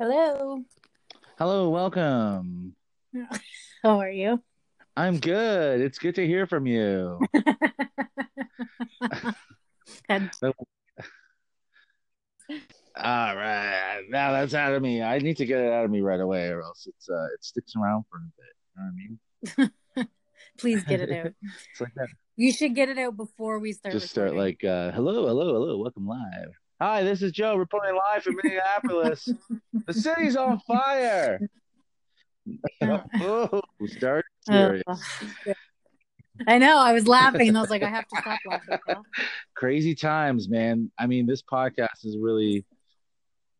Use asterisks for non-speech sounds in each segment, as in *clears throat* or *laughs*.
Hello. Hello, welcome. *laughs* How are you? I'm good. It's good to hear from you. *laughs* All right. Now that's out of me. I need to get it out of me right away or else it's uh it sticks around for a bit. You know what I mean? *laughs* Please get it out. It's like that. You should get it out before we start. Just start like uh hello, hello, hello, welcome live. Hi, this is Joe reporting live from Minneapolis. the city's on fire. *laughs* oh, start serious. Oh. I know. I was laughing and I was like, I have to stop laughing. now. *laughs* crazy times, man. I mean, this podcast is really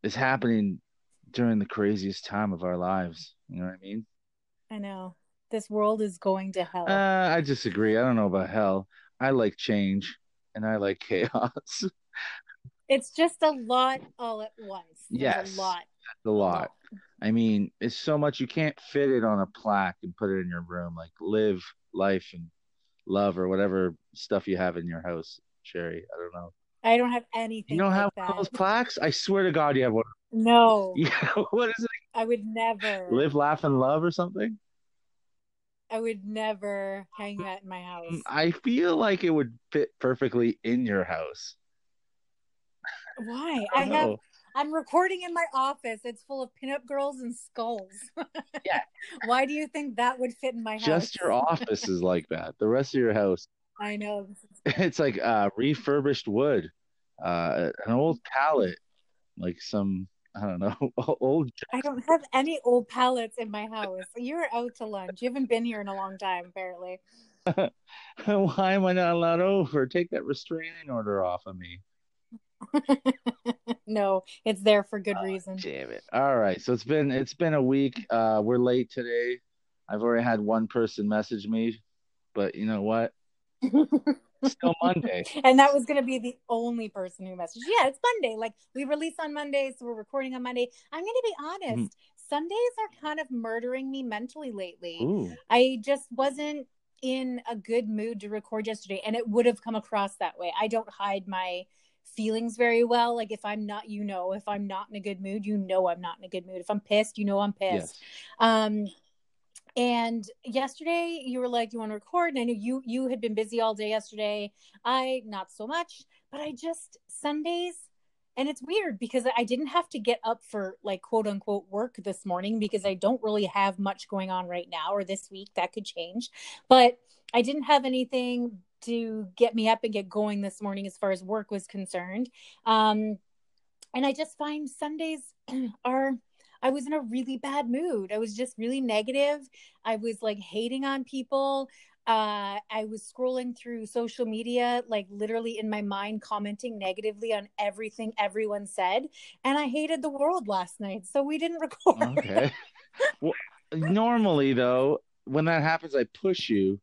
is happening during the craziest time of our lives. You know what I mean? I know. This world is going to hell. Uh, I disagree. I don't know about hell. I like change and I like chaos. *laughs* it's just a lot all at once. Yes. A lot. a lot. I mean, it's so much you can't fit it on a plaque and put it in your room. Like live life and love or whatever stuff you have in your house, Sherry. I don't know. I don't have anything. You don't like have that. those plaques? I swear to God, you have one. No, *laughs* Yeah, what is it? I would never. Live, laugh, and love or something? I would never hang that in my house. I feel like it would fit perfectly in your house. Why? I I have. I'm recording in my office. It's full of pinup girls and skulls. *laughs* Yeah. Why do you think that would fit in my house? Just your office is like that. The rest of your house, *laughs* I know. *laughs* it's like uh, refurbished wood, uh, an old pallet, like some I don't know, old. I don't have any old pallets in my house. You're out to lunch. You haven't been here in a long time, apparently. Why am I not allowed over? Take that restraining order off of me. *laughs* no, it's there for good reason. Damn it! All right, so it's been it's been a week. Uh, we're late today. I've already had one person message me, but you know what? It's *laughs* still Monday. and that was going to be the only person who messaged. Yeah, it's Monday. Like we release on Monday, so we're recording on Monday. I'm going to be honest. Sundays are kind of murdering me mentally lately. Ooh. I just wasn't in a good mood to record yesterday, and it would have come across that way. I don't hide my feelings very well. Like if I'm not, you know, if I'm not in a good mood, you know, I'm not in a good mood. If I'm pissed, you know, I'm pissed. Yes. Um, and yesterday you were like, you want to record, and I knew you you had been busy all day yesterday. I not so much, but I just Sundays. And it's weird because I didn't have to get up for like quote unquote work this morning because I don't really have much going on right now or this week. That could change. But I didn't have anything to get me up and get going this morning as far as work was concerned. Um, and I just find Sundays *clears throat* are, I was in a really bad mood. I was just really negative. I was like hating on people. Uh, I was scrolling through social media, like literally in my mind, commenting negatively on everything everyone said. And I hated the world last night. So we didn't *laughs* record. Okay. well, normally though, when that happens, I push you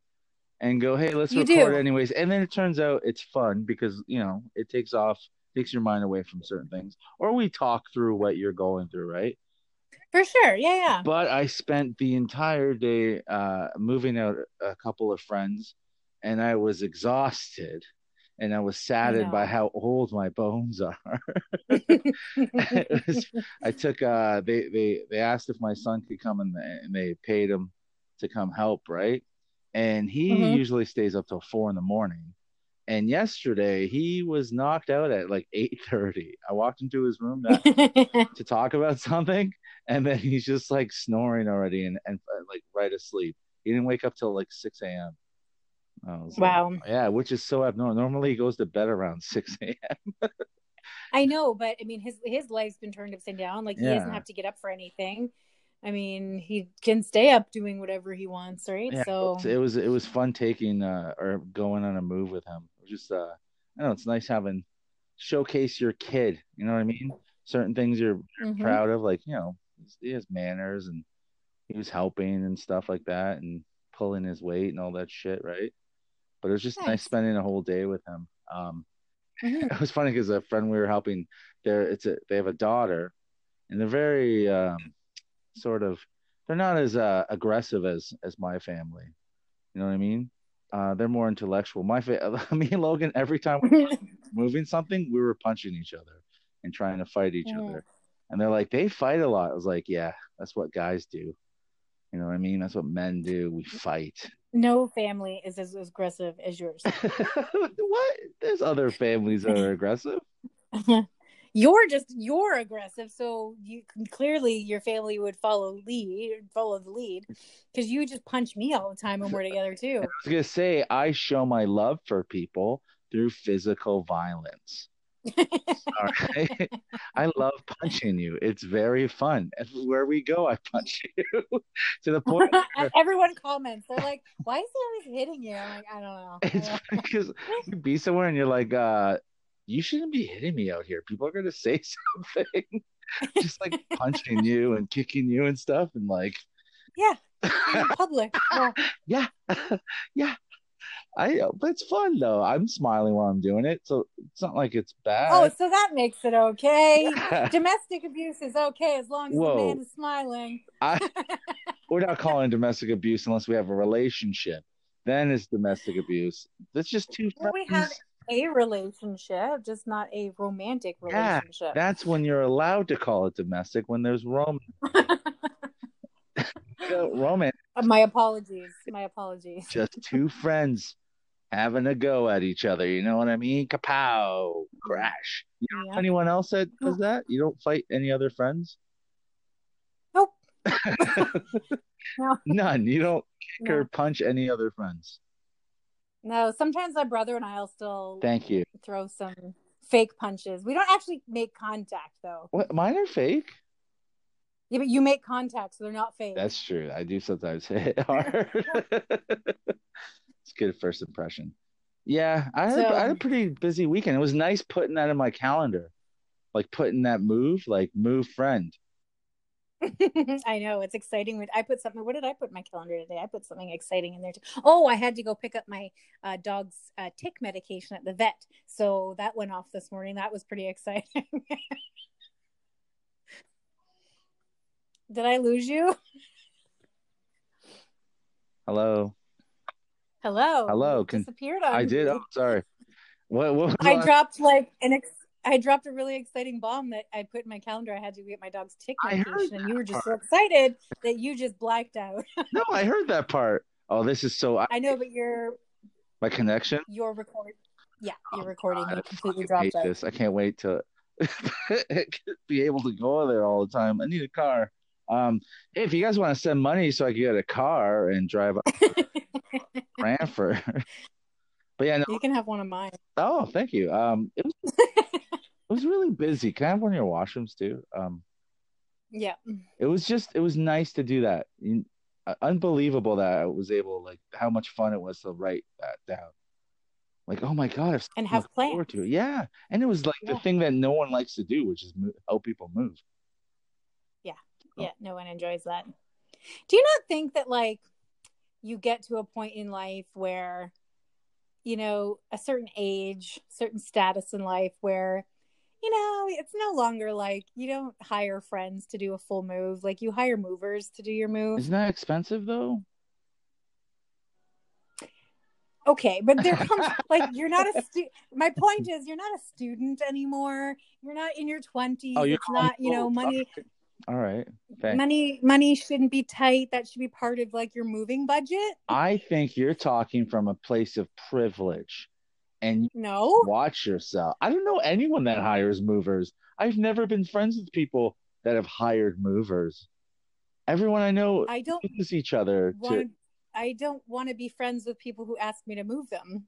and go, "Hey, let's You record do. anyways." And then it turns out it's fun because you know it takes off, takes your mind away from certain things, or we talk through what you're going through, right? For sure. Yeah, yeah. But I spent the entire day uh, moving out a couple of friends, and I was exhausted, and I was saddened by how old my bones are. Was- *laughs* *laughs* I took uh they they they asked if my son could come and they, and they paid him to come help, right? And he Mhm. usually stays up till four in the morning. And yesterday he was knocked out at like eight thirty. I walked into his room to, *laughs* to talk about something, and then he's just like snoring already and, and uh, like right asleep. He didn't wake up till like six a.m. Was like, wow. yeah, which is so abnormal. Normally he goes to bed around *laughs* six a.m. I know, but I mean, his his life's been turned upside down. Like he doesn't have to get up for anything. I mean, he can stay up doing whatever he wants, right? Yeah, so it was, it was fun taking uh or going on a move with him. It was just uh I know it's nice having showcase your kid, you know what I mean? Certain things you're Mhm. proud of, like, you know, he has manners and he was helping and stuff like that and pulling his weight and all that shit, right? But it was just nice, Nice. spending a whole day with him. Um Mhm. *laughs* it was funny because a friend we were helping there it's a they have a daughter and they're very um sort of they're not as uh, aggressive as as my family you know what i mean uh they're more intellectual my fa- *laughs* me and logan every time we were *laughs* moving something we were punching each other and trying to fight each Yeah. other And they're like, they fight a lot. I was like, yeah, that's what guys do. You know what I mean? That's what men do. We fight. No family is as aggressive as yours. *laughs* what? There's other families that are aggressive. You're just you're aggressive, so you clearly your family would follow lead, follow the lead, because you just punch me all the time when we're *laughs* together too. I was gonna say I show my love for people through physical violence. *laughs* All right. I love punching you. It's very fun. Everywhere we go, I punch *laughs* you to the point. Where... Everyone comments. They're like, "Why is he always hitting you?" I'm like, "I don't know." It's because you be somewhere and you're like, uh, "You shouldn't be hitting me out here. People are gonna say *laughs* something." Just like *laughs* punching you and kicking you and stuff, and like, yeah, *laughs* in public. Yeah, yeah, yeah. I but it's fun though. I'm smiling while I'm doing it, so it's not like it's bad. Oh, so that makes it okay. Yeah. Domestic abuse is okay as long as Whoa. the man is smiling. I, we're not calling domestic abuse unless we have a relationship. Then it's domestic abuse. That's just two well, We have a relationship, just not a romantic relationship. Yeah, that's when you're allowed to call it domestic when there's romance. *laughs* romance. Uh, my apologies. My apologies. *laughs* Just two friends having a go at each other. You know what I mean? Kapow! Crash. You know yeah. anyone else that does that? You don't fight any other friends? Nope. *laughs* no. None. You don't kick no. or punch any other friends. No. Sometimes my brother and I'll still. Thank you. Throw some fake punches. We don't actually make contact though. What? Mine are fake. Yeah, but you make contact, so they're not fake. That's true. I do sometimes *laughs* hit hard. it's good first impression. Yeah, I had, so, I had a pretty busy weekend. It was nice putting that in my calendar, like putting that move, like move friend. *laughs* I know it's exciting. I put something. What did I put in my calendar today? I put something exciting in there too. Oh, I had to go pick up my uh, dog's uh, tick medication at the vet, so that went off this morning. That was pretty *laughs* exciting. Did I lose you? Hello. Hello. Hello. Can, disappeared on I did. Oh, sorry. What? what I dropped like an. Ex- I dropped a really exciting bomb that I put in my calendar. I had to get my dog's tick medication, and you were just part. so excited that you just blacked out. *laughs* no, I heard that part. Oh, this is so. I, I know, but your my connection. Your record. Yeah, your oh, recording God, completely dropped out. This. I can't wait to *laughs* be able to go there all the time. I need a car. Um, hey, if you guys want to send money so I can get a car and drive up *laughs* Brantford. but yeah, no. you can have one of mine. Oh, thank you. Um, it was, it was really busy. Can I have one of your washrooms too? Um, yeah. It was just it was nice to do that. Uh, unbelievable that I was able like how much fun it was to write that down. Like, oh my god, and have plans. To it. Yeah, and it was like yeah. the thing that no one likes to do, which is move, help people move Yeah. yeah no one enjoys that do you not think that like you get to a point in life where you know a certain age certain status in life where you know it's no longer like you don't hire friends to do a full move like you hire movers to do your move isn't that expensive though okay but there *laughs* comes like you're not a student. my point is you're not a student anymore you're not in your 20s oh, you're it's not you know money all right. Thanks. Money money shouldn't be tight. That should be part of like your moving budget. I think you're talking from a place of privilege. And you no. Watch yourself. I don't know anyone that hires movers. I've never been friends with people that have hired movers. Everyone I know I don't use each other. Want, to... I don't want to be friends with people who ask me to move them.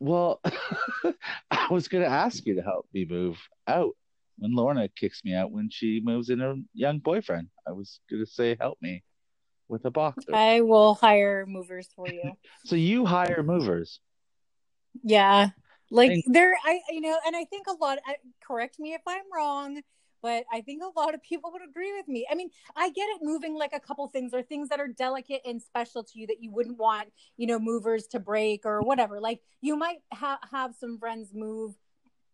Well, *laughs* I was going to ask you to help me move out when Lorna kicks me out when she moves in her young boyfriend. I was gonna say help me with a box. I will hire movers for you. *laughs* so you hire movers? Yeah, like and- there, I you know, and I think a lot. Correct me if I'm wrong. But I think a lot of people would agree with me. I mean, I get it moving like a couple things or things that are delicate and special to you that you wouldn't want, you know, movers to break or whatever. Like you might ha- have some friends move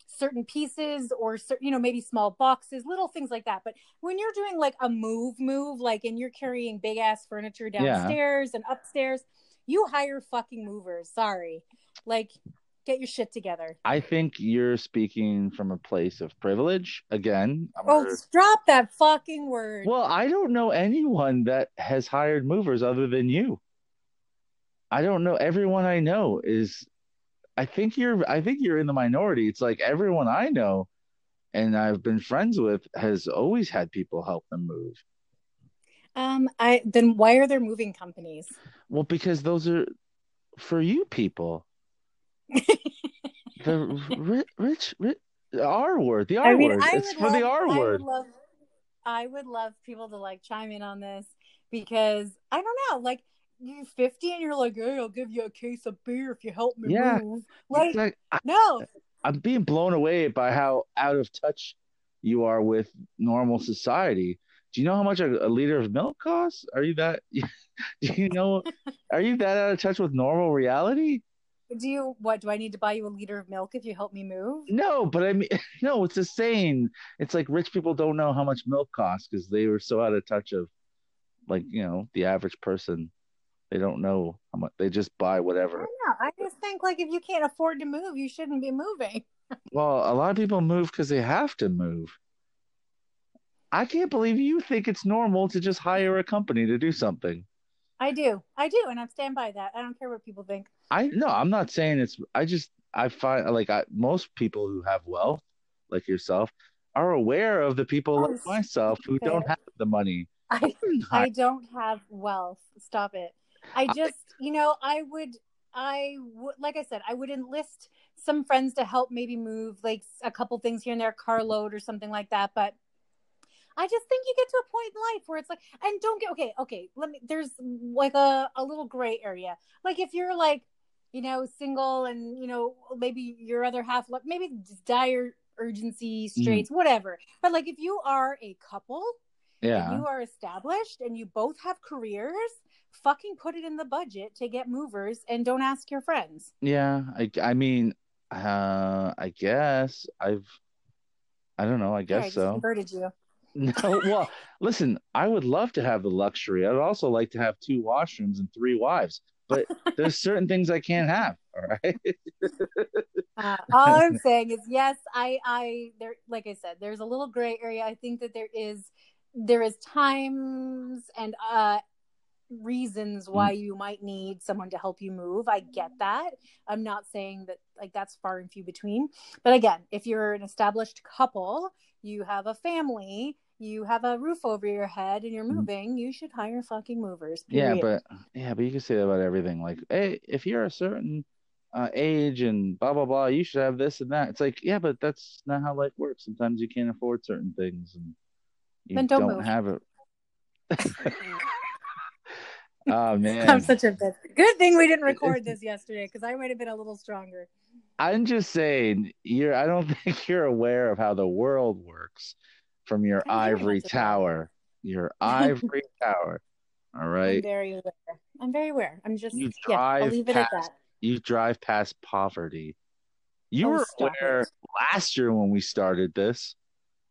certain pieces or certain, you know maybe small boxes little things like that but when you're doing like a move move like and you're carrying big ass furniture downstairs yeah. and upstairs you hire fucking movers sorry like Get your shit together. I think you're speaking from a place of privilege. Again, I'm Oh, gonna- drop that fucking word. well, I don't know anyone that has hired movers other than you. I don't know. Everyone I know is. I think you're. I think you're in the minority. It's like everyone I know, and I've been friends with, has always had people help them move. Um, I then why are there moving companies? Well, because those are for you people. *laughs* the rich, rich, rich, R word, the R I mean, word. I It's for the love- R I word. would love, I would love people to like chime in on this because I don't know, like you're 50 and you're like, hey, I'll give you a case of beer if you help me Yeah. move. Like, like, I, no, I'm being blown away by how out of touch you are with normal society. Do you know how much a, a liter of milk costs? Are you that? *laughs* Do you know? are you that out of touch with normal reality? Do you what? Do I need to buy you a liter of milk if you help me move? No, but I mean, *laughs* no, it's a saying. It's like rich people don't know how much milk costs because they were so out of touch of, like, you know, the average person. They don't know how much. They just buy whatever. don't. I just think like if you can't afford to move, you shouldn't be moving. *laughs* Well, a lot of people move because they have to move. I can't believe you think it's normal to just hire a company to do something. I do, I do, and I stand by that. I don't care what people think. I no, I'm not saying it's. I just I find like I, most people who have wealth, like yourself, are aware of the people like myself who don't have the money. I I don't have wealth. Stop it. I just, you know, I would, I would, like I said, I would enlist some friends to help maybe move like a couple things here and there, carload or something like that. But I just think you get to a point in life where it's like, and don't get, okay, okay, let me, there's like a, a little gray area. Like if you're like, you know, single and, you know, maybe your other half, like maybe dire urgency, straits, whatever. But like if you are a couple, Yeah, and you are established and you both have careers, fucking put it in the budget to get movers and don't ask your friends. yeah. I I mean, uh, I guess I've. I don't know. I I guess just so. converted you. No, well, listen, I would love to have the luxury. I'd also like to have two washrooms and three wives, but there's *laughs* certain things I can't have. All right. *laughs* Uh, all I'm *laughs* saying is, yes, I, I, there, like I said, there's a little gray area. I think that there is, there is times and uh, reasons why you might need someone to help you move. I get that. I'm not saying that like that's far and few between. But again, if you're an established couple, you have a family, you have a roof over your head, and you're Mhm. moving, you should hire fucking movers. Yeah, but yeah, but you can say that about everything. Like, hey, if you're a certain uh, age and blah blah blah, you should have this and that. It's like, yeah, but that's not how life works. Sometimes you can't afford certain things, and you Then don't move. have it. *laughs* *laughs* oh *laughs* man, I'm such a bitch. Good thing we didn't record this yesterday because I might have been a little stronger. I'm just saying, you're. I don't *laughs* think you're aware of how the world works from your ivory tower. Your *laughs* ivory tower. All right. I'm very aware. I'm very aware. I'm just You yeah. I'll drive leave it at past that. you drive past poverty. You Oh, were aware it. last year when we started this.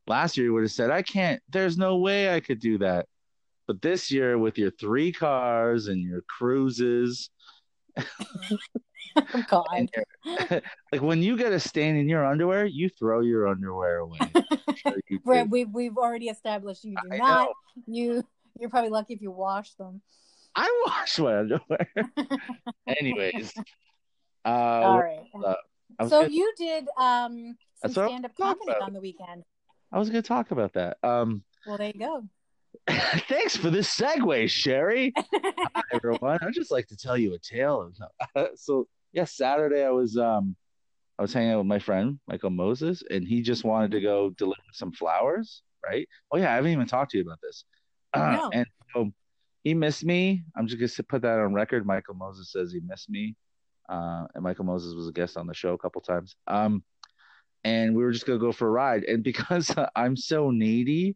Last year you would have said, I can't, there's no way I could do that. But this year with your three cars and your cruises, *laughs* Oh God. *laughs* like when you get a stain in your underwear, you throw your underwear away. *laughs* Sure you Where we've we've already established you do I not. know. You you're probably lucky if you wash them. I wash my underwear. Anyways. Uh, All right. So gonna- you did um some That's what I'm stand up comedy on the weekend. I was going to talk about that. Um, Well, there you go. *laughs* thanks for this segue, Sherry. *laughs* Hi, everyone. I'd just like to tell you a tale. Of, *laughs* so, yeah, Saturday I was um I was hanging out with my friend Michael Moses, and he just wanted to go deliver some flowers. Right? Oh yeah, I haven't even talked to you about this. *clears throat* No. And so he missed me. I'm just gonna put that on record. Michael Moses says he missed me. Uh, and Michael Moses was a guest on the show a couple times. Um, and we were just gonna go for a ride. And because I'm so needy,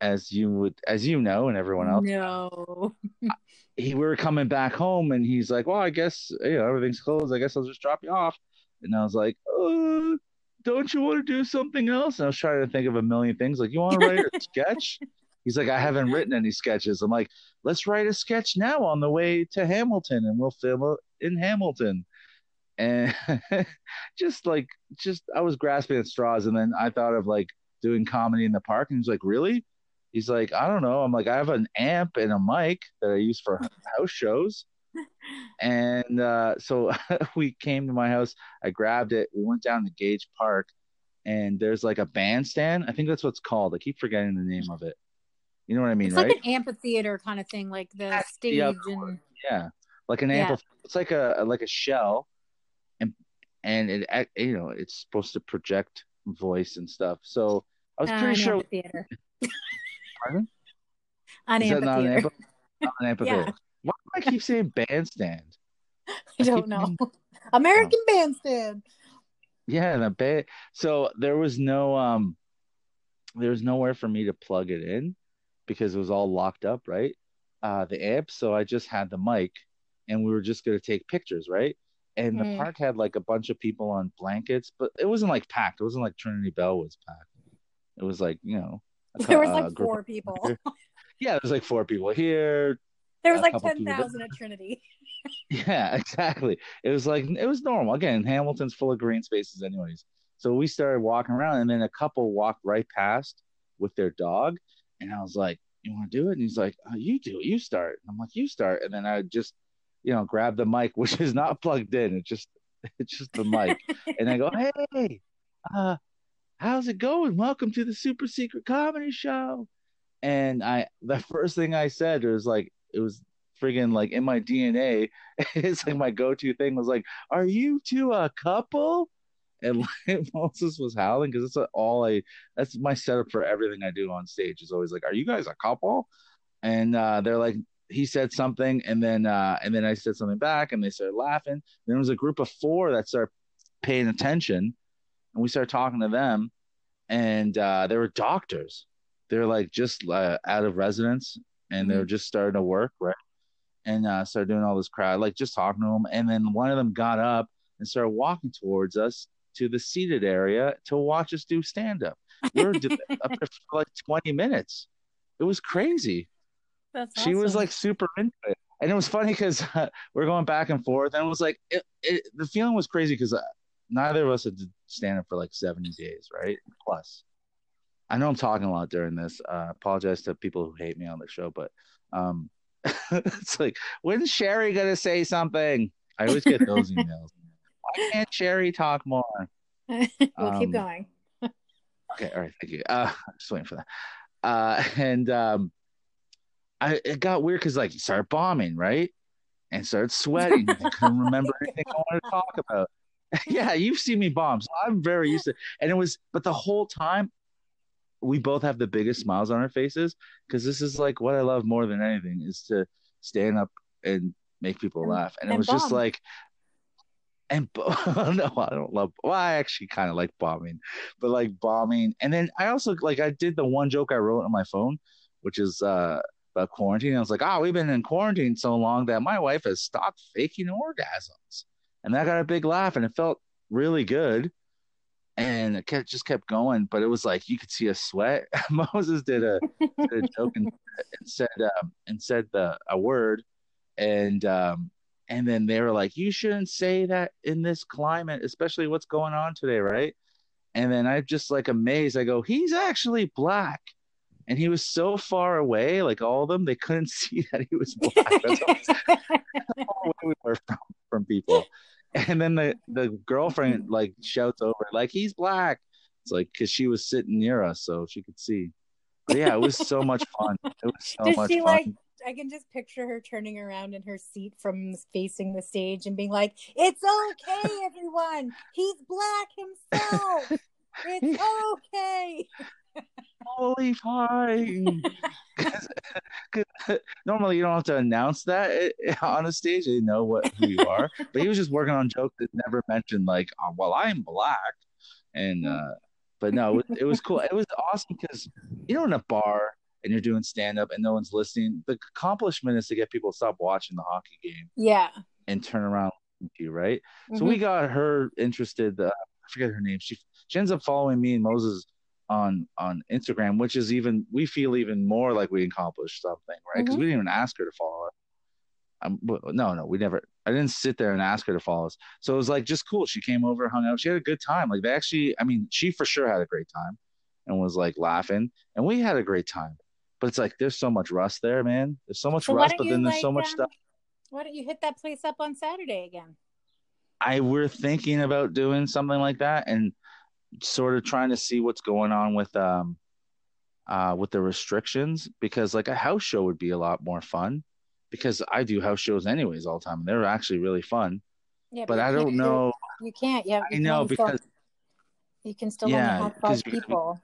as you would, as you know, and everyone else No. *laughs* he we were coming back home and he's like, Well, I guess you know everything's closed. I guess I'll just drop you off. And I was like, uh, don't you want to do something else? And I was trying to think of a million things. Like, you want to write a *laughs* sketch? He's like, I haven't written any sketches. I'm like, let's write a sketch now on the way to Hamilton and we'll film it in Hamilton. and *laughs* just like just I was grasping at straws, and then I thought of like doing comedy in the park, and he's like, "Really?" He's like, "I don't know." I'm like, "I have an amp and a mic that I use for *laughs* house shows." and uh, so *laughs* we came to my house. I grabbed it. We went down to Gage Park, and there's like a bandstand. I think that's what it's called. I keep forgetting the name of it. You know what I mean, it's right? like an amphitheater kind of thing, like the Yeah, stage yeah, and yeah, like an Yeah. amp. It's like a like a shell, and and it you know it's supposed to project voice and stuff. So I was uh, pretty sure. *laughs* amphitheater. Pardon? An Is that not an amphitheater. amphi- not an *laughs* amphitheater? Why do I keep saying bandstand? *laughs* I don't know. meaning- *laughs* American Bandstand. Yeah, the ba- so there was no um there was nowhere for me to plug it in because it was all locked up, right? Uh the amp, so I just had the mic and we were just gonna take pictures, right? And the Mm. park had like a bunch of people on blankets, but it wasn't like packed. It wasn't like Trinity Bellwoods was packed. It was like, you know, a There was like uh, four *laughs* people. yeah, there was like four people here, There was like ten people. at Trinity. *laughs* Yeah, exactly. It was like it was normal. Again, Hamilton's full of green spaces, anyways. So we started walking around, and then a couple walked right past with their dog, and I was like, "You want to do it?" And he's like, oh, "You do it. You start." And I'm like, "You start." And then I just, you know, grab the mic, *laughs* which is not plugged in. It's just, it's just the mic, and I go, "Hey, uh, how's it going? Welcome to the Super Secret Comedy Show." And I, the *laughs* first thing I said was like, it was friggin' like in my DNA. *laughs* It's like my go-to thing was like, "Are you two a couple?" And like, *laughs* Moses was howling because it's all I. That's my setup for everything I do on stage. Is always like, "Are you guys a couple?" And uh, they're like, he said something, and then uh, and then I said something back, and they started laughing. Then was a group of four that started paying attention, and we started talking to them, and uh, they were doctors. They're like just uh, out of residence, and they were just starting to work, right? And uh, started doing all this crowd, like just talking to them. And then one of them got up and started walking towards us to the seated area to watch us do stand up. We were up *laughs* there for like 20 minutes. It was crazy That's she was like super into it and it was funny because uh, *laughs* we're going back and forth and it was like it, it, the feeling was crazy because uh, neither of us had stand up for like 70 days right plus i know i'm talking a lot during this uh apologize to people who hate me on the show but um *laughs* it's like when's sherry gonna say something i always get those *laughs* emails why can't sherry talk more *laughs* we'll um, keep going. Okay, all right, thank you. Uh, just waiting for that. Uh, and um, I it got weird because like you started bombing, right? And started sweating. I couldn't remember anything I wanted to talk about. *laughs* yeah, you've seen me bomb, so I'm very used to. And it was, but the whole time, we both have the biggest smiles on our faces because this is like what I love more than anything is to stand up and make people And- laugh. And it and was just like, and *laughs* no, I don't love. Well, I actually kind of like bombing, but like bombing. And then I also like I did the one joke I wrote on my phone, which is uh about quarantine. I was like, oh, we've been in quarantine so long that my wife has stopped faking orgasms, and that got a big laugh, and it felt really good. And it kept, just kept going, but it was like you could see a sweat. *laughs* Moses did a, did a joke and, and said um, and said the a word, and um, and then they were like, "You shouldn't say that in this climate, especially what's going on today, right?" And then I'm just like amazed. I go, "He's actually black," and he was so far away, like all of them, they couldn't *laughs* see that he was black. *laughs* That's how far away we were from, from people. And then the the girlfriend mm-hmm. like shouts over, like, "He's black." It's like because she was sitting near us, so she could see. But yeah, it was so *laughs* much fun. It was so Does much she fun. like? I can just picture her turning around in her seat from facing the stage and being like, "It's okay, everyone. He's black himself. It's okay." Holy fine. *laughs* 'Cause- 'cause normally you don't have to announce that it- on a stage. They know what who you are. but he was just working on jokes that never mentioned like, oh, well, I'm black. And uh but no, it, it was cool. It was awesome because you know in a bar and you're doing stand up and no one's listening. The accomplishment is to get people to stop watching the hockey game Yeah. and turn around to you, right? So Mhm. we got her interested. Uh, I forget her name. She she ends up following me and Moses on on Instagram, which is even we feel even more like we accomplished something, right? Because Mhm. we didn't even ask her to follow us. Um, no, no, we never. I didn't sit there and ask her to follow us. So it was like just cool. She came over, hung out. She had a good time. Like they actually, I mean, she for sure had a great time and was like laughing, and we had a great time. But it's like there's so much rust there, man. There's so much So rust, but then there's so much um, stuff. Why don't you hit that place up on Saturday again? I we're thinking about doing something like that and sort of trying to see what's going on with um uh with the restrictions because like a house show would be a lot more fun because I do house shows anyways all the time and they're actually really fun. Yeah, But you I don't know. You can't. Yeah, I know because you can still Yeah, only have five people.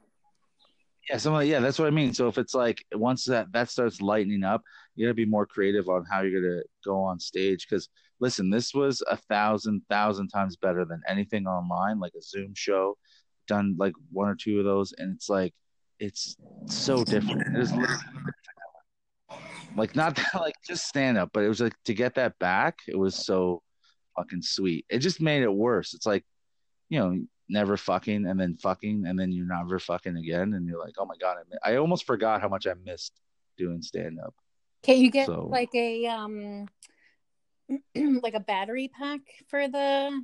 Yeah, some of yeah, that's what I mean. So if it's like once that that starts lightening up, you gotta be more creative on how you're gonna go on stage. Because listen, this was a thousand thousand times better than anything online, like a Zoom show. Done like one or two of those, and it's like it's so different. It is *laughs* like not that, like just stand up, but it was like to get that back. It was so fucking sweet. It just made it worse. It's like you know never fucking and then fucking and then you're never fucking again and you're like oh my god I, I almost forgot how much i missed doing stand up Can you get So- like a um *clears throat* like a battery pack for the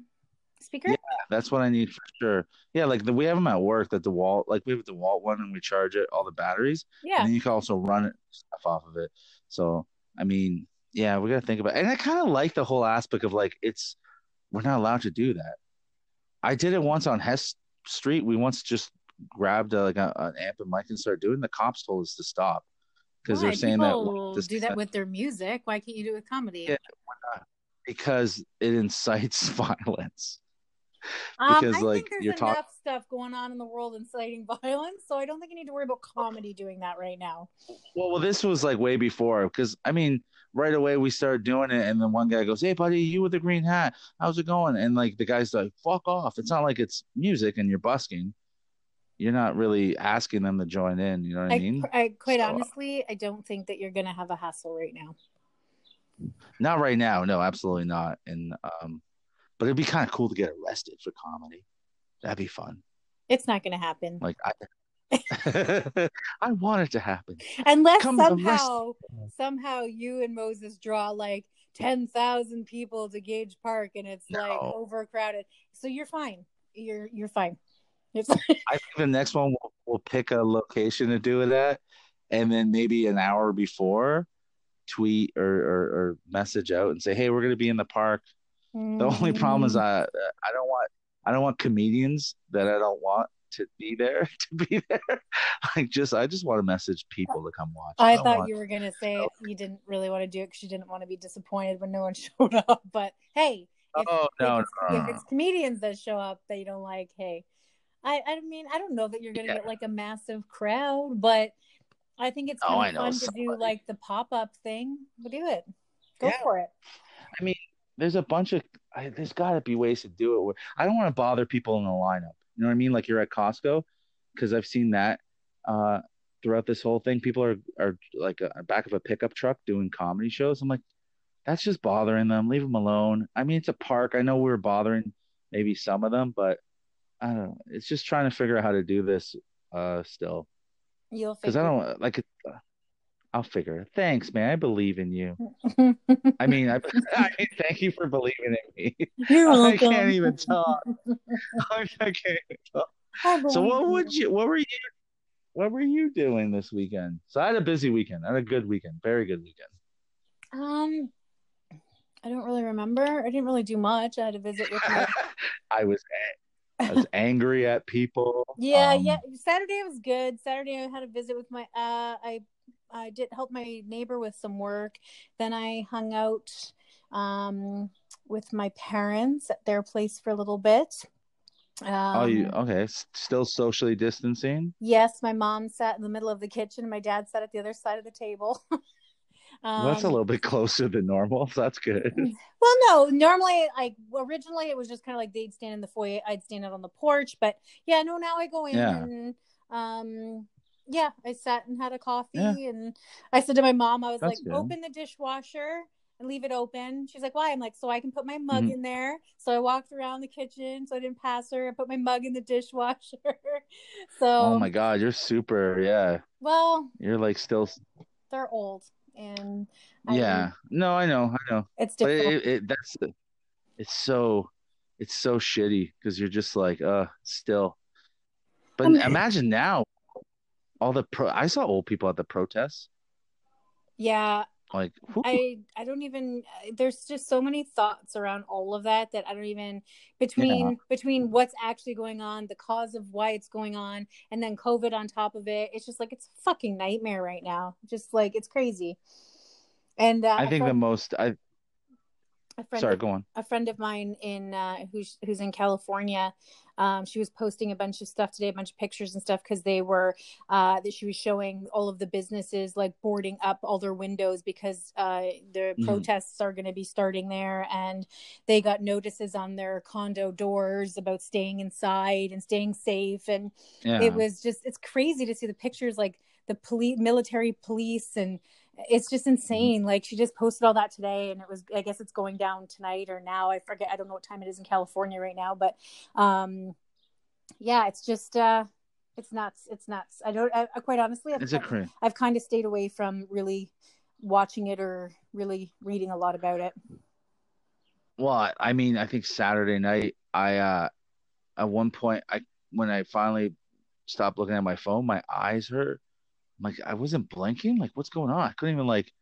speaker? Yeah. that's what i need for sure yeah like the, we have them at work that the wall like we have the wall one and we charge it all the batteries Yeah. and then you can also run it stuff off of it so i mean yeah we gotta think about It. and i kind of like the whole aspect of like it's we're not allowed to do that i did it once on hess street we once just grabbed a, like a, an amp and mic and started doing the cops told us to stop because they're saying that this- do that with their music. Why can't you do it with comedy? Yeah. because it incites *laughs* violence because, I like, think there's you're enough stuff going on in the world inciting *laughs* violence, so I don't think you need to worry about comedy doing that right now. well well this was like way before because i mean right away we started doing it and then one guy goes hey buddy you with the green hat how's it going? And like the guy's like fuck off. It's not like it's music and you're busking. You're not really asking them to join in you know what i, I, mean? I quite So- honestly, I don't think that you're gonna have a hassle right now. not right now no absolutely not. And um but it'd be kind of cool to get arrested for comedy that'd be fun It's not gonna happen like i *laughs* i want it to happen unless come somehow somehow you and Moses draw like ten thousand people to Gage Park and it's like overcrowded. So you're fine. You're you're fine. It's *laughs* I think the next one we'll, we'll pick a location to do it at, and then maybe an hour before, tweet or, or, or message out and say, "Hey, we're going to be in the park." The only problem is mm-hmm. I I don't want I don't want comedians that I don't want to be there *laughs* to be there. Like just I just want to message people to come watch. I don't thought want- you were gonna say you didn't really want to do it because you didn't want to be disappointed when no one *laughs* showed up. But hey, if, Oh no, if, no, it's, no, if it's comedians that show up that you don't like, hey, I I mean I don't know that you're gonna Yeah. get like a massive crowd, but I think it's Oh, I know fun to do like the pop up thing. We'll do it. Go Yeah. for it. There's a bunch of I, there's got to be ways to do it. Where, I don't want to bother people in the lineup. You know what I mean? Like you're at Costco, because I've seen that uh, throughout this whole thing. People are are like a, back of a pickup truck doing comedy shows. I'm like, that's just bothering them. Leave them alone. I mean, it's a park. I know we are bothering maybe some of them, but I don't know. It's just trying to figure out how to do this uh, still. You'll Because I don't like it. I'll figure it. Thanks, man. I believe in you. I mean, I, *laughs* I *laughs* mean, thank you for believing in me. You're *laughs* I welcome. can't even talk. I can't even talk. So what would you? What were you? What were you doing this weekend? So I had a busy weekend. I had a good weekend. Very good weekend. Um, I don't really remember. I didn't really do much. I had a visit with my I was I was angry at people. Yeah, Um, yeah. Saturday was good. Saturday I had a visit with my uh I I did help my neighbor with some work. Then I hung out um with my parents at their place for a little bit. Um, Oh, you okay? s- Still socially distancing. Yes, my mom sat in the middle of the kitchen. My dad sat at the other side of the table. um, *laughs* well, that's a little bit closer than normal. *laughs* So that's good. *laughs* Well, no, normally, like originally, it was just kind of like they'd stand in the foyer, I'd stand out on the porch. But yeah, no, now I go in Yeah. and um, yeah, I sat and had a coffee, Yeah. and I said to my mom, I was That's like, good. open the dishwasher and leave it open. She's like, why? I'm like, so I can put my mug Mhm. in there. So I walked around the kitchen, so I didn't pass her. I put my mug in the *laughs* dishwasher. so, oh my God, you're super. Yeah, well, you're like still. they're old. and I yeah, mean, no, I know, I know. It's difficult. It, it, that's it's so it's so shitty because you're just like, uh, still. But I mean, imagine now, all the pro. I saw old people at the protests. Yeah, like whew. i i don't even there's just so many thoughts around all of that that i don't even between yeah. between what's actually going on the cause of why it's going on and then covid on top of it it's just like it's a fucking nightmare right now just like it's crazy and uh, i think the most i a friend sorry of, go on a friend of mine in uh, who's who's in california um, she was posting a bunch of stuff today a bunch of pictures and stuff because they were uh, that she was showing all of the businesses like boarding up all their windows because uh, the mm. protests are going to be starting there and they got notices on their condo doors about staying inside and staying safe and yeah. it was just it's crazy to see the pictures like the police military police and it's just mm-hmm. insane. Like she just posted all that today, and it was I guess it's going down tonight or now. I forget. I don't know what time it is in California right now, but um, yeah, it's just uh, it's nuts. It's nuts. I don't. I, I quite honestly, I've, crazy. I've kind of stayed away from really watching it or really reading a lot about it. Well, I mean, I think Saturday night, I uh, at one point, I when I finally stopped looking at my phone, my eyes hurt like I wasn't blinking. Like what's going on? I couldn't even like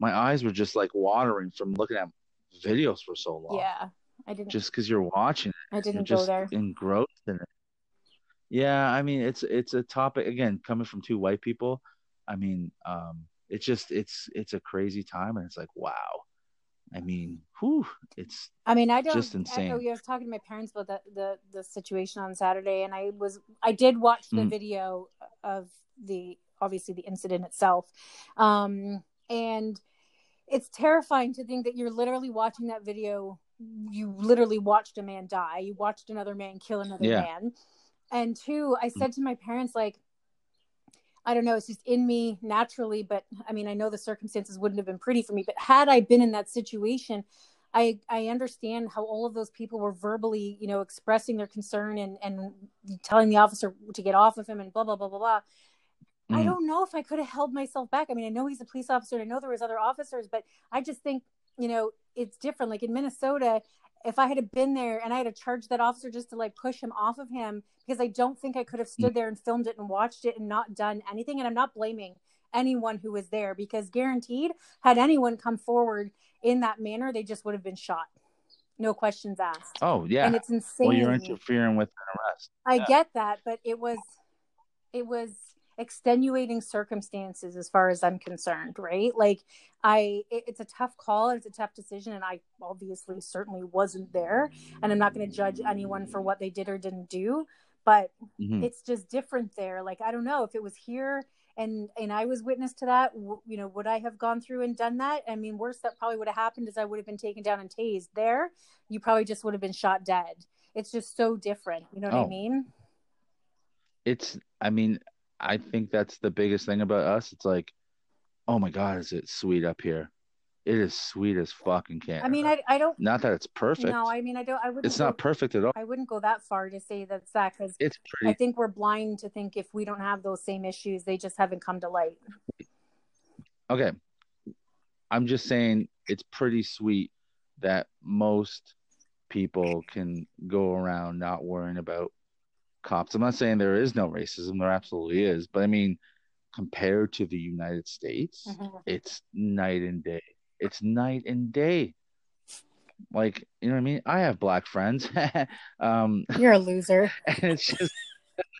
my eyes were just like watering from looking at videos for so long. Yeah, I didn't. Just because you're watching it, I didn't go there. Engrossed in it. Yeah, I mean it's it's a topic again coming from two white people. I mean, um, it's just it's it's a crazy time, and it's like wow. I mean, whew, it's. I mean, I don't. Just insane. I, I was talking to my parents about the, the the situation on Saturday, and I was I did watch the mm. video of the obviously the incident itself. Um, and it's terrifying to think that you're literally watching that video. You literally watched a man die. You watched another man kill another yeah. man. And two, I said to my parents, like, I don't know, it's just in me naturally, but I mean, I know the circumstances wouldn't have been pretty for me, but had I been in that situation, I I understand how all of those people were verbally, you know, expressing their concern and and telling the officer to get off of him and blah blah blah blah blah. Mm. I don't know if I could have held myself back. I mean, I know he's a police officer. And I know there was other officers, but I just think, you know, it's different. Like in Minnesota, if I had been there and I had to charge that officer just to like push him off of him, because I don't think I could have stood mm. there and filmed it and watched it and not done anything. And I'm not blaming anyone who was there because guaranteed, had anyone come forward in that manner, they just would have been shot. No questions asked. Oh yeah, and it's insane. Well, you're interfering with an arrest. I yeah. get that, but it was, it was extenuating circumstances as far as i'm concerned right? Like i it, it's a tough call it's a tough decision and i obviously certainly wasn't there and i'm not going to judge anyone for what they did or didn't do but mm-hmm. it's just different there. Like i don't know if it was here and and i was witness to that you know would i have gone through and done that? I mean worse that probably would have happened is i would have been taken down and tased there. You probably just would have been shot dead. It's just so different you know what oh. i mean? It's i mean I think that's the biggest thing about us. It's like, oh my god, is it sweet up here? It is sweet as fucking Canada. I mean, I, I don't. Not that it's perfect. No, I mean, I don't. I wouldn't. It's go, not perfect at all. I wouldn't go that far to say that's that because it's pretty. I think we're blind to think if we don't have those same issues, they just haven't come to light. Okay, I'm just saying it's pretty sweet that most people can go around not worrying about cops. I'm not saying there is no racism, there absolutely is, but I mean, compared to the United States, mm-hmm. it's night and day. It's night and day. Like, you know what I mean? I have black friends. *laughs* um, *laughs* You're a loser. And it's just,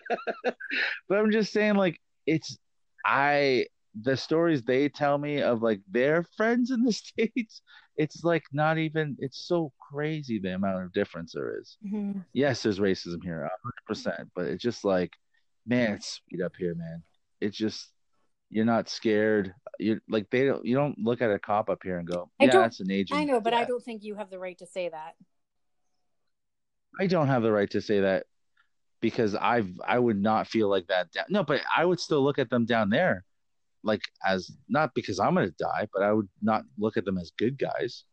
*laughs* but I'm just saying, like, it's, I, the stories they tell me of like their friends in the States, it's like not even it's so crazy the amount of difference there is. Mm-hmm. Yes, there's racism here, 100%, but it's just like, man, it's sweet up here, man. It's just you're not scared. you're like they don't you don't look at a cop up here and go, yeah, that's an agent. I know, but yeah. I don't think you have the right to say that. I don't have the right to say that because I've I would not feel like that. Down, no, but I would still look at them down there like as not because I'm gonna die, but I would not look at them as good guys.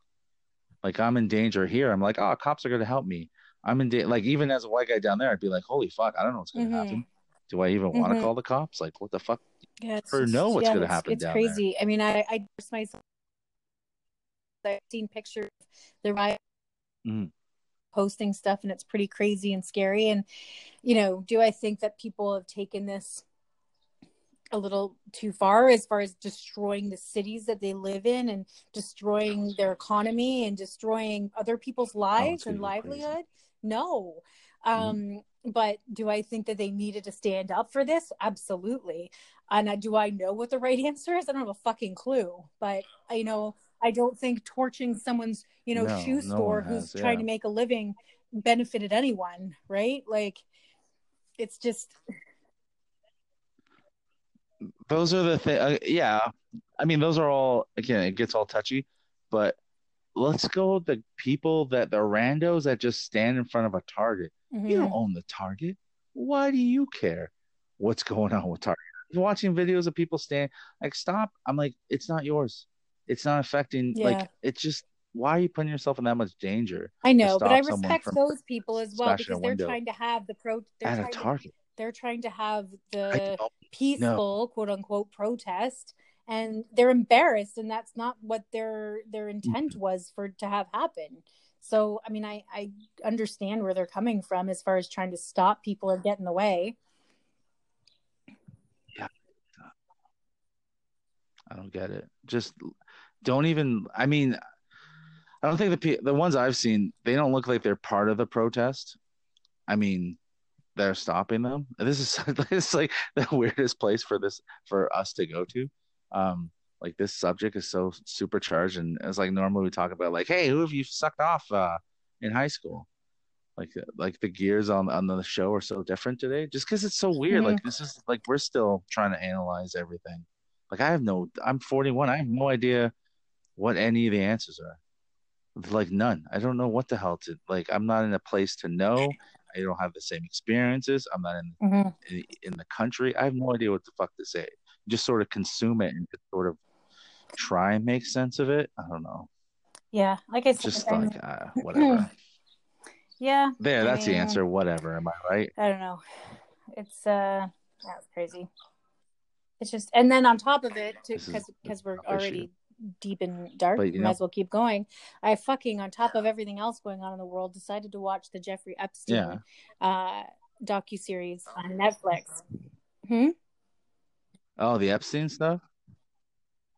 Like I'm in danger here. I'm like, oh, cops are gonna help me. I'm in da- like even as a white guy down there, I'd be like, holy fuck, I don't know what's gonna mm-hmm. happen. Do I even want to call the cops? Like, what the fuck? Yeah, Or know what's yeah, gonna happen It's down crazy. I mean, I I just myself. I've seen pictures of the riot Mhm. posting stuff, and it's pretty crazy and scary. And you know, do I think that people have taken this a little too far as far as destroying the cities that they live in and destroying their economy and destroying other people's lives and getting Oh, crazy. livelihood? No. Mm-hmm. Um, but do I think that they needed to stand up for this? Absolutely. And I, do I know what the right *laughs* answer is? I don't have a fucking clue. But you know, I don't think torching someone's you know No, shoe no store one who's has, trying to make a living benefited anyone, right? Like, it's just those are the thing. Uh, yeah, I mean, those are all again. It gets all touchy, but let's go the people that the randos that just stand in front of a Target. You don't mhm. own the Target. Why do you care what's going on with Target? You're watching videos of people stand like stop. I'm like, it's not yours. It's not affecting. Yeah. Like, it's just why are you putting yourself in that much danger I know, but I respect those people as well because they're trying to have the pro. They're at a trying to, Target? they're trying to have the peaceful quote unquote protest, and they're embarrassed, and that's not what their their Mm-hmm. intent was for to have happen. So, I mean, I I understand where they're coming from as far as trying to stop people or get in the way. Yeah. I don't get it. Just don't even. I mean, I don't think the pe- the ones I've seen they don't look like they're part of the protest. I mean, they're stopping them. *laughs* This is *laughs* this like the *laughs* weirdest place for this for us to go to. Um, like this subject is so supercharged, and it's like normally we talk about like, hey, who have you sucked off uh, in high school? Like like the gears on on the show are so different today, just because it's so weird. Mhm. Like this is like we're still trying to analyze everything. Like I have no, I'm 41. I have no idea what any of the answers are. Like none. I don't know what the hell to like. I'm not in a place to know. I don't have the same experiences. I'm not in Mhm. in, in the country. I have no idea what the fuck to say. Just sort of consume it and just sort of try and make sense of it. I don't know. Yeah, like I said, Just I'm- like uh, whatever. *clears throat* yeah, There, I that's the answer. Whatever. Am I right? I don't know. It's uh that's crazy. It's just and then on top of it, because because we're already deep and dark, But, you might know- as well keep going. I fucking on top of everything else going on in the world, decided to watch the Jeffrey Epstein Yeah. uh docu series on Netflix. Hmm? Oh, the Epstein stuff.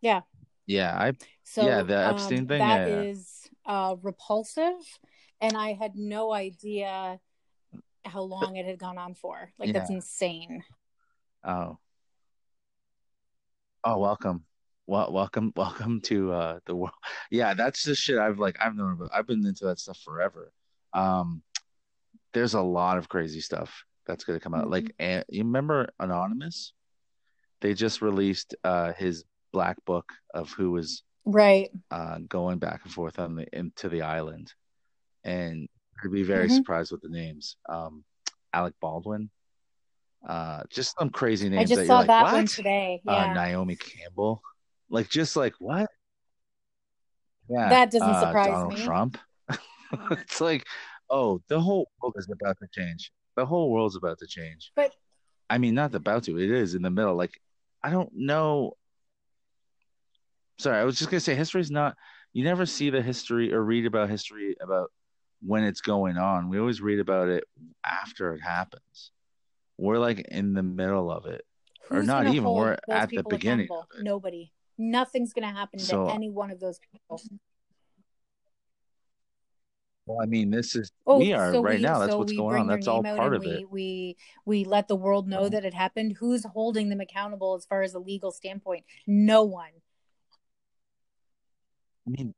Yeah. Yeah. I So Yeah, the Epstein um, thing, that yeah, yeah. is uh repulsive, and I had no idea how long it had gone on for. Like that's insane. Oh. Oh, welcome. Well, welcome, welcome to uh the world. *laughs* Yeah, that's the shit I've like I've known about. I've been into that stuff forever. Um, there's a lot of crazy stuff that's gonna come out. Mhm. Like, and, you remember Anonymous? They just released uh his black book of who was Right. uh going back and forth on the into the island, and I'd be very Mhm. surprised with the names. Um, Alec Baldwin. Uh, just some crazy names I that just you're saw like, that what? one today. uh, Naomi Campbell. Like just like what? Yeah. That doesn't uh, surprise Donald me. Trump. *laughs* it's like, oh, the whole world is about to change. The whole world's about to change. But I mean, not about to. It is in the middle. Like, I don't know. Sorry, I was just gonna say history's not. You never see the history or read about history about when it's going on. We always read about it after it happens. We're like in the middle of it. Or not even, we're at the beginning. Nobody. Nothing's gonna happen So- to any one of those people. Well, I mean, this is Oh, we are so right we, now. That's so what's going on. That's all part of we, it. we we let the world know Uh-huh. that it happened. Who's holding them accountable as far as a legal standpoint? No one. I mean,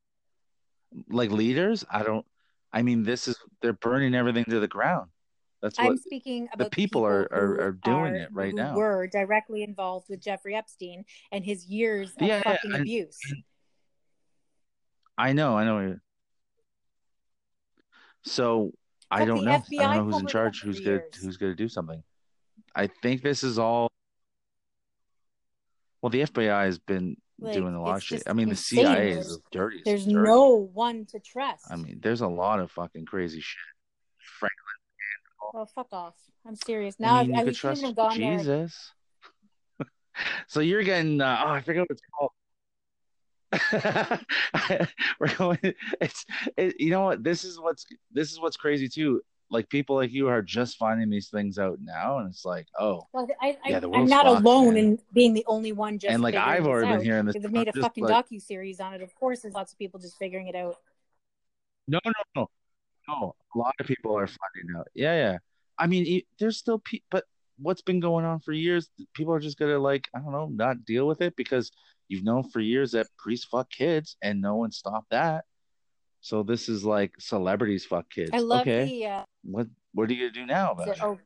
like leaders, I don't. I mean, this is they're burning everything to the ground. That's what I'm speaking about the people are- who are- are doing are- it right now. Were directly involved with Jeffrey Epstein and his years of Yeah, fucking and- abuse. I know. I know. So I don't know. I don't know who's in charge. Who's gonna who's gonna do something. I think this is all. Well, the FBI has been Like, doing a lot of shit. I mean, the. CIA is There's- dirtiest. There's dirty. no one to trust. I mean, there's a lot of fucking crazy shit. Franklin Oh, fuck off! I'm serious. Now I, mean, I, you shouldn't trust have gone. Jesus. *laughs* so you're getting uh, oh, I forget what it's called. *laughs* We're going. It's it, you know what this is what's this is what's crazy too. Like people like you are just finding these things out now, and it's like, oh, Well, I, I, Yeah, the I'm not fucked, alone man. in being the only one just. and like I've already been hearing this. They've made a fucking like, docu series on it. Of course, there's lots of people just figuring it out. No, no, no, no. A lot of people are finding out. Yeah, yeah. I mean, there's still pe but what's been going on for years? People are just gonna like, I don't know, not deal with it because you've known for years that priests fuck kids and no one stopped that. So this is like celebrities fuck kids. I love okay, the uh, what what are you gonna do now about it- oh,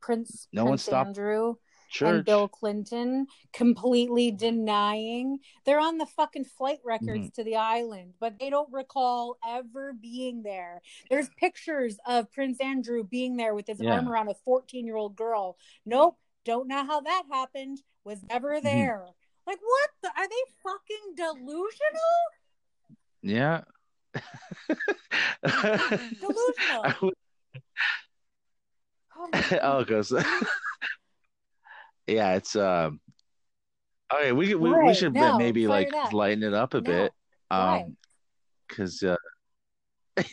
Prince No one stopped Andrew and Bill Clinton completely denying they're on the fucking flight records Mm-hmm. to the island, but they don't recall ever being there. There's pictures of Prince Andrew being there with his Yeah. arm around a 14 year old girl. Nope, don't know how that happened. Was never Mm-hmm. there. Like what? The, are they fucking delusional? Yeah. *laughs* Delusional. Would- Oh oh, *laughs* goes. *laughs* yeah, it's um. Okay, we we, we should no, maybe like it lighten it up a No, bit. Um, because uh, *laughs*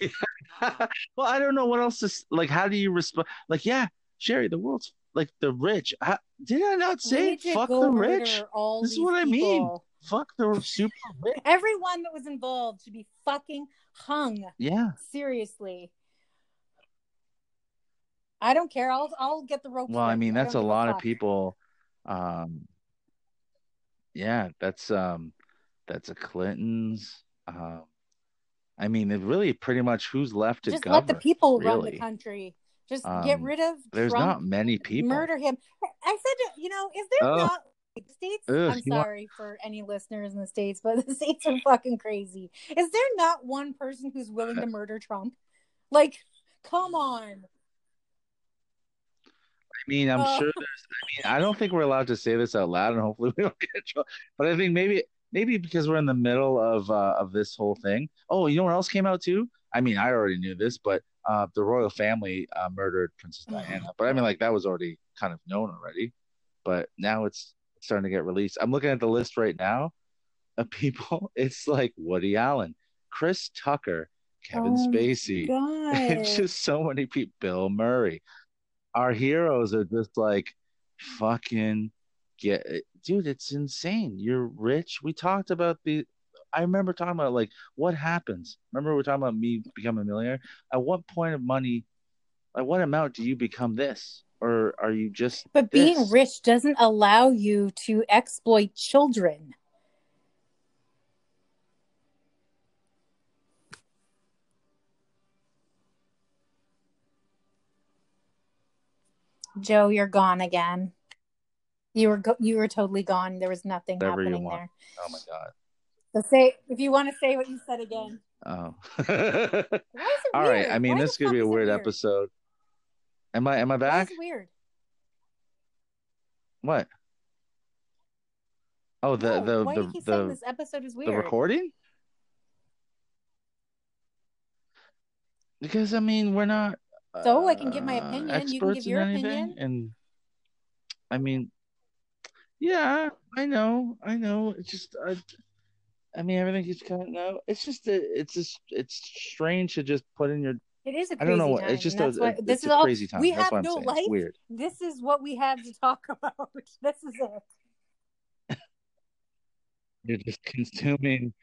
well, I don't know what else to s- like. How do you respond? Like, yeah, Sherry, the world's like the rich. How, did I not say fuck the rich? This is what I mean. people. Fuck the super rich. Everyone that was involved should be fucking hung. Yeah, Seriously. I don't care. I'll I'll get the rope. well, I mean, that's a lot of people. Um, yeah, that's um, that's a Clintons. Um, I mean, it really pretty much who's left to Just govern. let the people run the country. Just get Um, rid of There's Trump. not many people. Murder him. I said, you know, is there Oh. not states? Ugh, I'm you want- sorry for any listeners in the states, but *laughs* the states are fucking crazy. Is there not one person who's willing to murder Trump? Like, come on. I mean, I'm Oh. sure there's. I mean, I don't think we're allowed to say this out loud, and hopefully *laughs* we don't get in trouble. But I think maybe, maybe because we're in the middle of uh, of this whole thing. Oh, you know what else came out too? I mean, I already knew this, but uh, the royal family uh, murdered Princess Oh, Diana. But I mean, like that was already kind of known already. But now it's starting to get released. I'm looking at the list right now of people. *laughs* It's like Woody Allen, Chris Tucker, Kevin Oh, Spacey. *laughs* God. It's just so many people. Bill Murray. Our heroes are just like fucking get dude, it's insane. You're rich. We talked about the I remember talking about like what happens. Remember we're talking about me becoming a millionaire? At what point of money at what amount do you become this? Or are you just But being rich doesn't allow you to exploit children. Joe, you're gone again. You were go- you were totally gone. There was nothing Whatever you happening want. there. Oh my god. So say if you want to say what you said again. Oh. *laughs* Why is it *laughs* All right. I mean Why this could be a weird weird? episode. Am I am I back? weird? What? Oh the No, the why the the, this episode is weird. the recording? Because I mean, we're not. So, I can give my uh, opinion, you can give your opinion. and I mean, yeah, I know, I know. It's just, I, I mean, everything is kind of. It's just, a, it's just, it's strange to just put in your. It is a I crazy don't know what. time. It's just a, why this is a all crazy time. we That's have no life. Weird. This is what we have to talk *laughs* about. This is it. You're just consuming.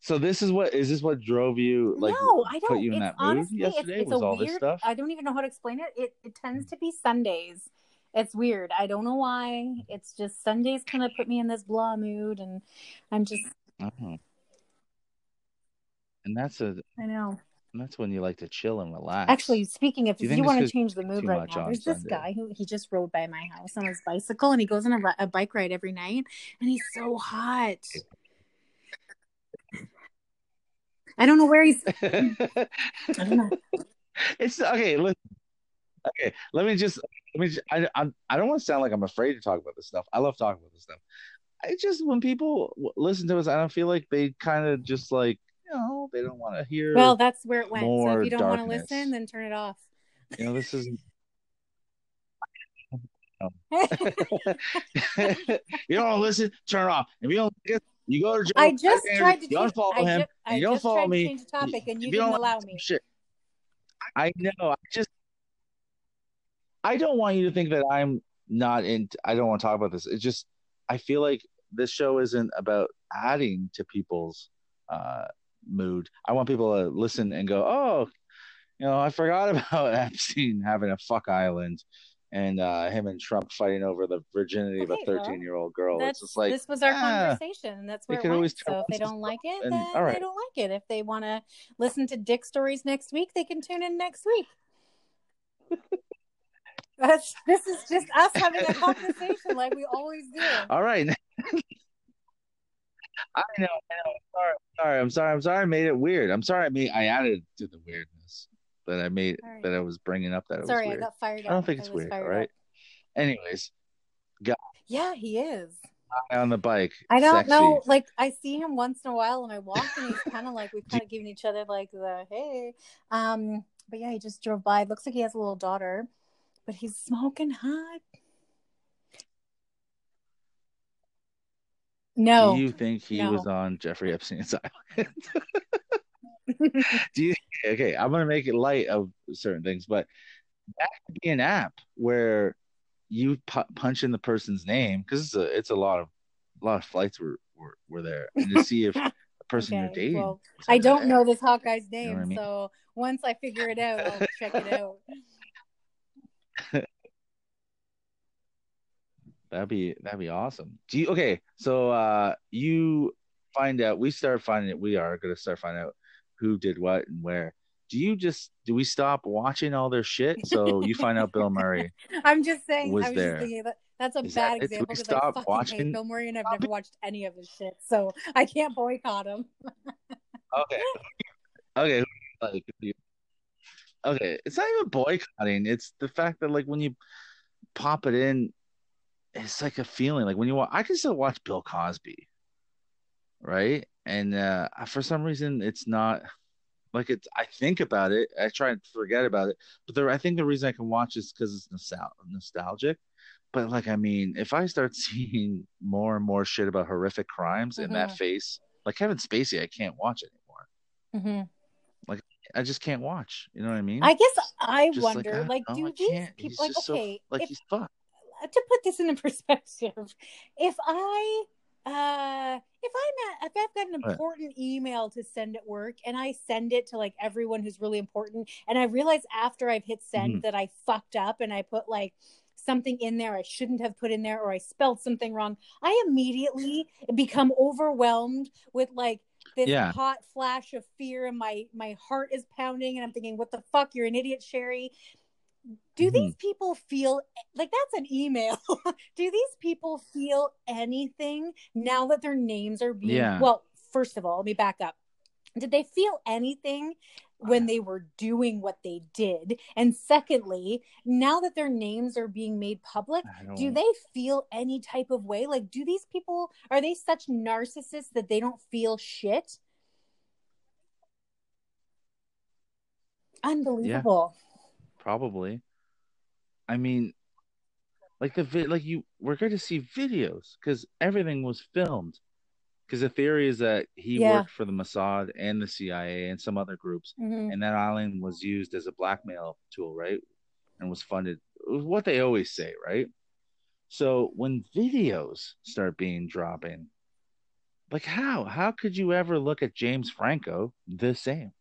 So this is what is this what drove you like no, I don't. put you in it's that mood yesterday? It's, it's was a all weird. this stuff? I don't even know how to explain it. It it tends mm. to be Sundays. It's weird. I don't know why. It's just Sundays kind of put me in this blah mood, and I'm just. Oh. And that's a I know. that's when you like to chill and relax. Actually, speaking of, you if you want to change the mood right now, there's this Sunday? guy who he just rode by my house on his bicycle, and he goes on a, a bike ride every night, and he's so hot. I don't know where he's. I don't know. it's okay. Listen, okay, let me just let me. Just, I I'm, I don't want to sound like I'm afraid to talk about this stuff. I love talking about this stuff. I just when people w- listen to us, I don't feel like they kind of just like you know they don't want to hear. Well, that's where it went. So if you don't want to listen, then turn it off. you know, this is *laughs* *laughs* you don't want to listen, turn it off. If you don't, you go to Joe. I just tried to you change. unfollow I, him. you don't follow me. change the topic, and you don't didn't allow me. Shit. I know. I just. I don't want you to think that I'm not in. I don't want to talk about this. It's just. I feel like this show isn't about adding to people's uh, mood. I want people to listen and go, "Oh, you know, I forgot *laughs* about Epstein having a fuck island." And uh, him and Trump fighting over the virginity of Okay, a well, 13 year old girl. That's it's just like this was our ah, conversation, and that's where it went. always So if they don't like it, and- then all right. they don't like it. If they want to listen to Dick stories next week, they can tune in next week. *laughs* That's this is just us having a conversation like we always do. *laughs* All right. *laughs* I know, I know. I'm sorry, I'm sorry, I'm sorry, I'm sorry. I made it weird. I'm sorry. I made, I added to the weirdness that I made that I was bringing up. That it Sorry, I got fired up. I don't think it's weird. Right. up. Anyways, Yeah, he is. on the bike. I don't sexy. know. Like I see him once in a while and I walk and he's kind of like we've *laughs* kind of given each other like the hey. Um, but yeah, he just drove by. Looks like he has a little daughter, but he's smoking hot. No, Do you think he no. was on Jeffrey Epstein's *laughs* island? *laughs* Do you? Okay, I'm gonna make it light of certain things, but that could be an app where you pu- punch in the person's name because it's a it's a lot of a lot of flights were were, were there, and to see if *laughs* the person you're dating. well, I don't know this Hawkeye's know name, what I mean? so once I figure it out, I'll check it out. *laughs* That'd be that'd be awesome. Do you okay? So uh you find out we start finding it we are gonna start finding out who did what and where. Do you just do we stop watching all their shit? So you find out Bill Murray. *laughs* I'm just saying. Was I was there. just thinking that that's a Is bad we example because I fucking watching- hate Bill Murray and I've never watched any of his shit, so I can't boycott him. *laughs* Okay. Okay. Like Okay. It's not even boycotting. It's the fact that like when you pop it in, it's like a feeling. Like when you watch I can still watch Bill Cosby. Right? And uh for some reason it's not like it's I think about it. I try and forget about it. But the I think the reason I can watch is because it's nostal- nostalgic. But like I mean, if I start *laughs* seeing more and more shit about horrific crimes in that Mhm. face, like Kevin Spacey, I can't watch anymore. hmm like I just can't watch. You know what I mean? I guess I Just like, wonder, I like, don't know, do I these people like just so- okay? like if, he's fucked. to put this into *laughs* perspective, if I uh if I'm at, if I've got an important email to send at work and I send it to like everyone who's really important and I realize after I've hit send Mhm. that I fucked up and I put like something in there I shouldn't have put in there or I spelled something wrong, I immediately become overwhelmed with like this Yeah. hot flash of fear and my my heart is pounding and I'm thinking, what the fuck? You're an idiot, Sherry. Do Mhm. these people feel like that's an email? *laughs* Do these people feel anything now that their names are being Yeah. well, first of all, let me back up. Did they feel anything when they were doing what they did? And secondly, now that their names are being made public, do they feel any type of way? Like, do these people are they such narcissists that they don't feel shit? Unbelievable. Probably? I mean, like the vid, like you, we're going to see videos because everything was filmed. Because the theory is that he Yeah. worked for the Mossad and the CIA and some other groups, Mhm. and that island was used as a blackmail tool, right? And was funded. It was what they always say, right? So when videos start being dropping, like how how could you ever look at James Franco the same?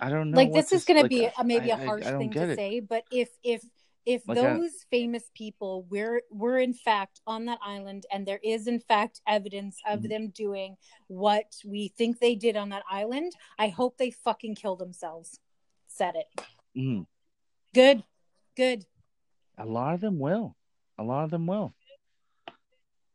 I don't know. like this is going to be I- a, maybe a I- I- harsh I don't thing to it. say but if if if Like, I- those famous people were were in fact on that island and there is in fact evidence of Mhm. them doing what we think they did on that island i hope they fucking kill themselves said it Mhm. good good A lot of them will. A lot of them will.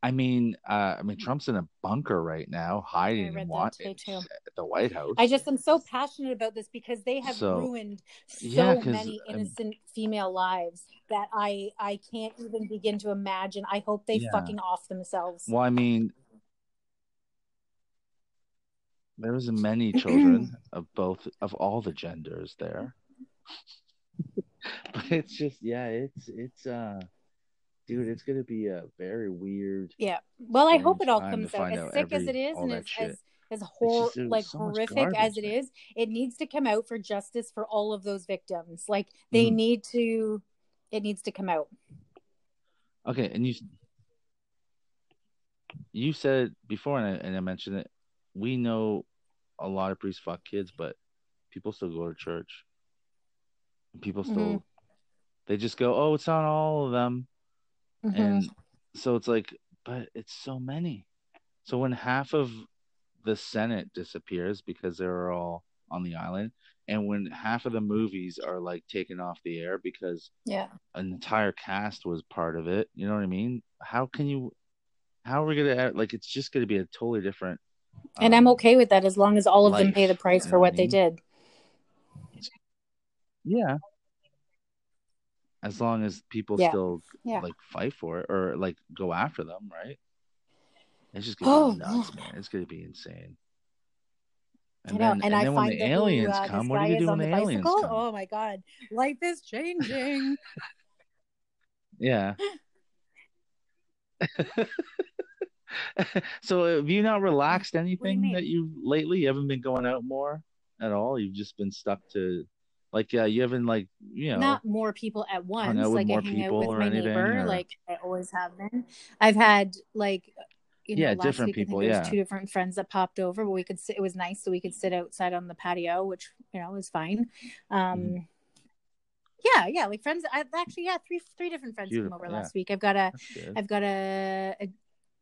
I mean, uh, I mean, Trump's in a bunker right now, hiding read and that watching today, too. at the White House. i just am so passionate about this because they have So- ruined so Yeah, many um, innocent female lives that i i can't even begin to imagine i hope they Yeah. fucking off themselves Well, I mean, there was *clears throat* many children of both of all the genders there. *laughs* but it's just, yeah, it's it's uh, dude, it's gonna be a very weird. Yeah. Well, I hope it all comes out as out sick as it is and as shit. as as hor- just- like so horrific as it man. is. It needs to come out for justice for all of those victims. Like they Mhm. need to. It needs to come out. Okay, and you you said before, and I, and I mentioned it. We know a lot of priests fuck kids, but people still go to church. People still Mhm. they just go, oh, it's not all of them, Mhm. and so it's like, but it's so many. So when half of the Senate disappears because they're all on the island, and when half of the movies are like taken off the air because Yeah. an entire cast was part of it. You know what I mean? How can you? How are we gonna like? It's just gonna be a totally different. And I'm um, okay with that as long as all of them pay the price for what what I they did. Yeah. As long as people Yeah. still Yeah. like fight for it or like go after them, right? It's just gonna Oh, be nuts, yeah. man. It's gonna be insane. I know, and, I then find when the aliens uh, come, what are you doing when the the aliens come? Oh my god, life is changing. *laughs* Yeah. *laughs* so have you not relaxed anything mean? that you lately? You haven't been going out more at all? You've just been stuck to like yeah, you haven't like you know Not more people at once. Like I hang out with my anything, neighbor, or- like I always have been. I've had like you know, Yeah, last different week people, think there was yeah. two different friends that popped over, but we could sit. It was nice, so we could sit outside on the patio, which you know was fine. Um, Mhm. Yeah, yeah, like friends. I actually yeah, three three different friends Beautiful, came over yeah. last week. I've got a. I've got a,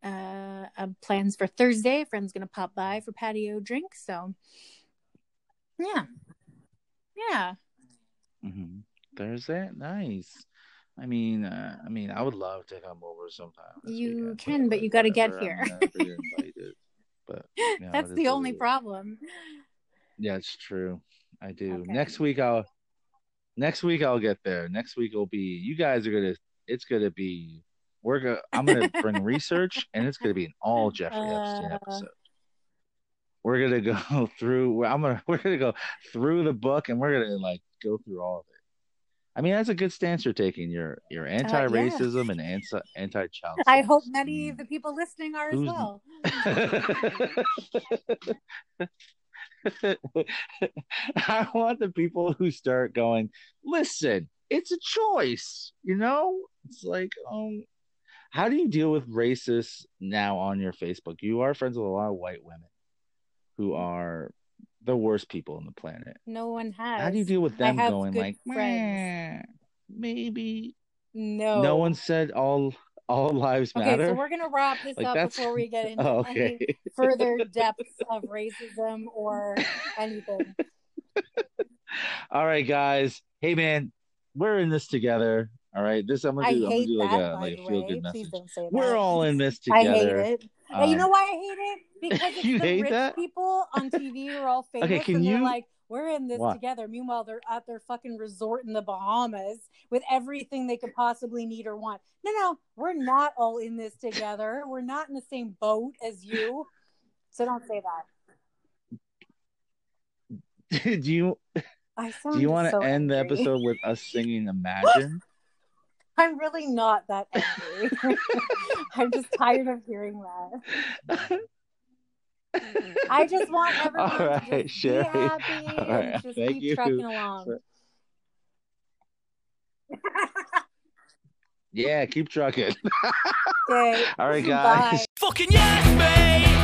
a, uh, a plans for Thursday. A friend's gonna pop by for patio drink. So, yeah, yeah. hmm Thursday, nice. I mean, uh, I mean, I would love to come over sometime. You weekend, can, but you gotta get here. *laughs* But you know, That's the only is. problem. Yeah, it's true. I do. Okay. Next week I'll next week I'll get there. Next week will be you guys are gonna it's gonna be we're gonna I'm gonna bring *laughs* research and it's gonna be an all Jeffrey Epstein Uh. episode. We're gonna go *laughs* through I'm gonna *laughs* we're gonna go through the book and we're gonna like go through all of it. I mean that's a good stance you're taking. You're you're anti racism and anti anti child. I hope many of the people listening are Who's- as well. *laughs* I want the people who start going, listen, it's a choice, you know? It's like, um, how do you deal with racists now on your Facebook? You are friends with a lot of white women who are the worst people on the planet. No one has. How do you deal with them going like. Maybe No. no one said all all lives Okay, matter? so we're gonna wrap this Like, up that's- before we get *laughs* into Oh, any *laughs* further depths of racism or anything. *laughs* All right, guys. Hey, man, we're in this together. All right, this I'm gonna do. I'm gonna do like that, a like feel good message. don't say that. We're all in this together. I hate it. And you Um, know why I hate it? *laughs* Because You the hate rich that? people on *laughs* TV are all famous Okay, can and they're you- like, we're in this What? together. Meanwhile, they're at their fucking resort in the Bahamas with everything they could possibly need or want. No, no, we're not all in this together. We're not in the same boat as you. So don't say that. *laughs* do you I sound do you want to so end the episode with us singing Imagine? I'm really not that angry. *laughs* I'm just tired of hearing that. I just want *laughs* everyone All to right, just Sherry. be *laughs* happy All right, and just thank keep you trucking along. yeah, keep trucking. okay. All right, guys. Bye. Fucking yes, mate.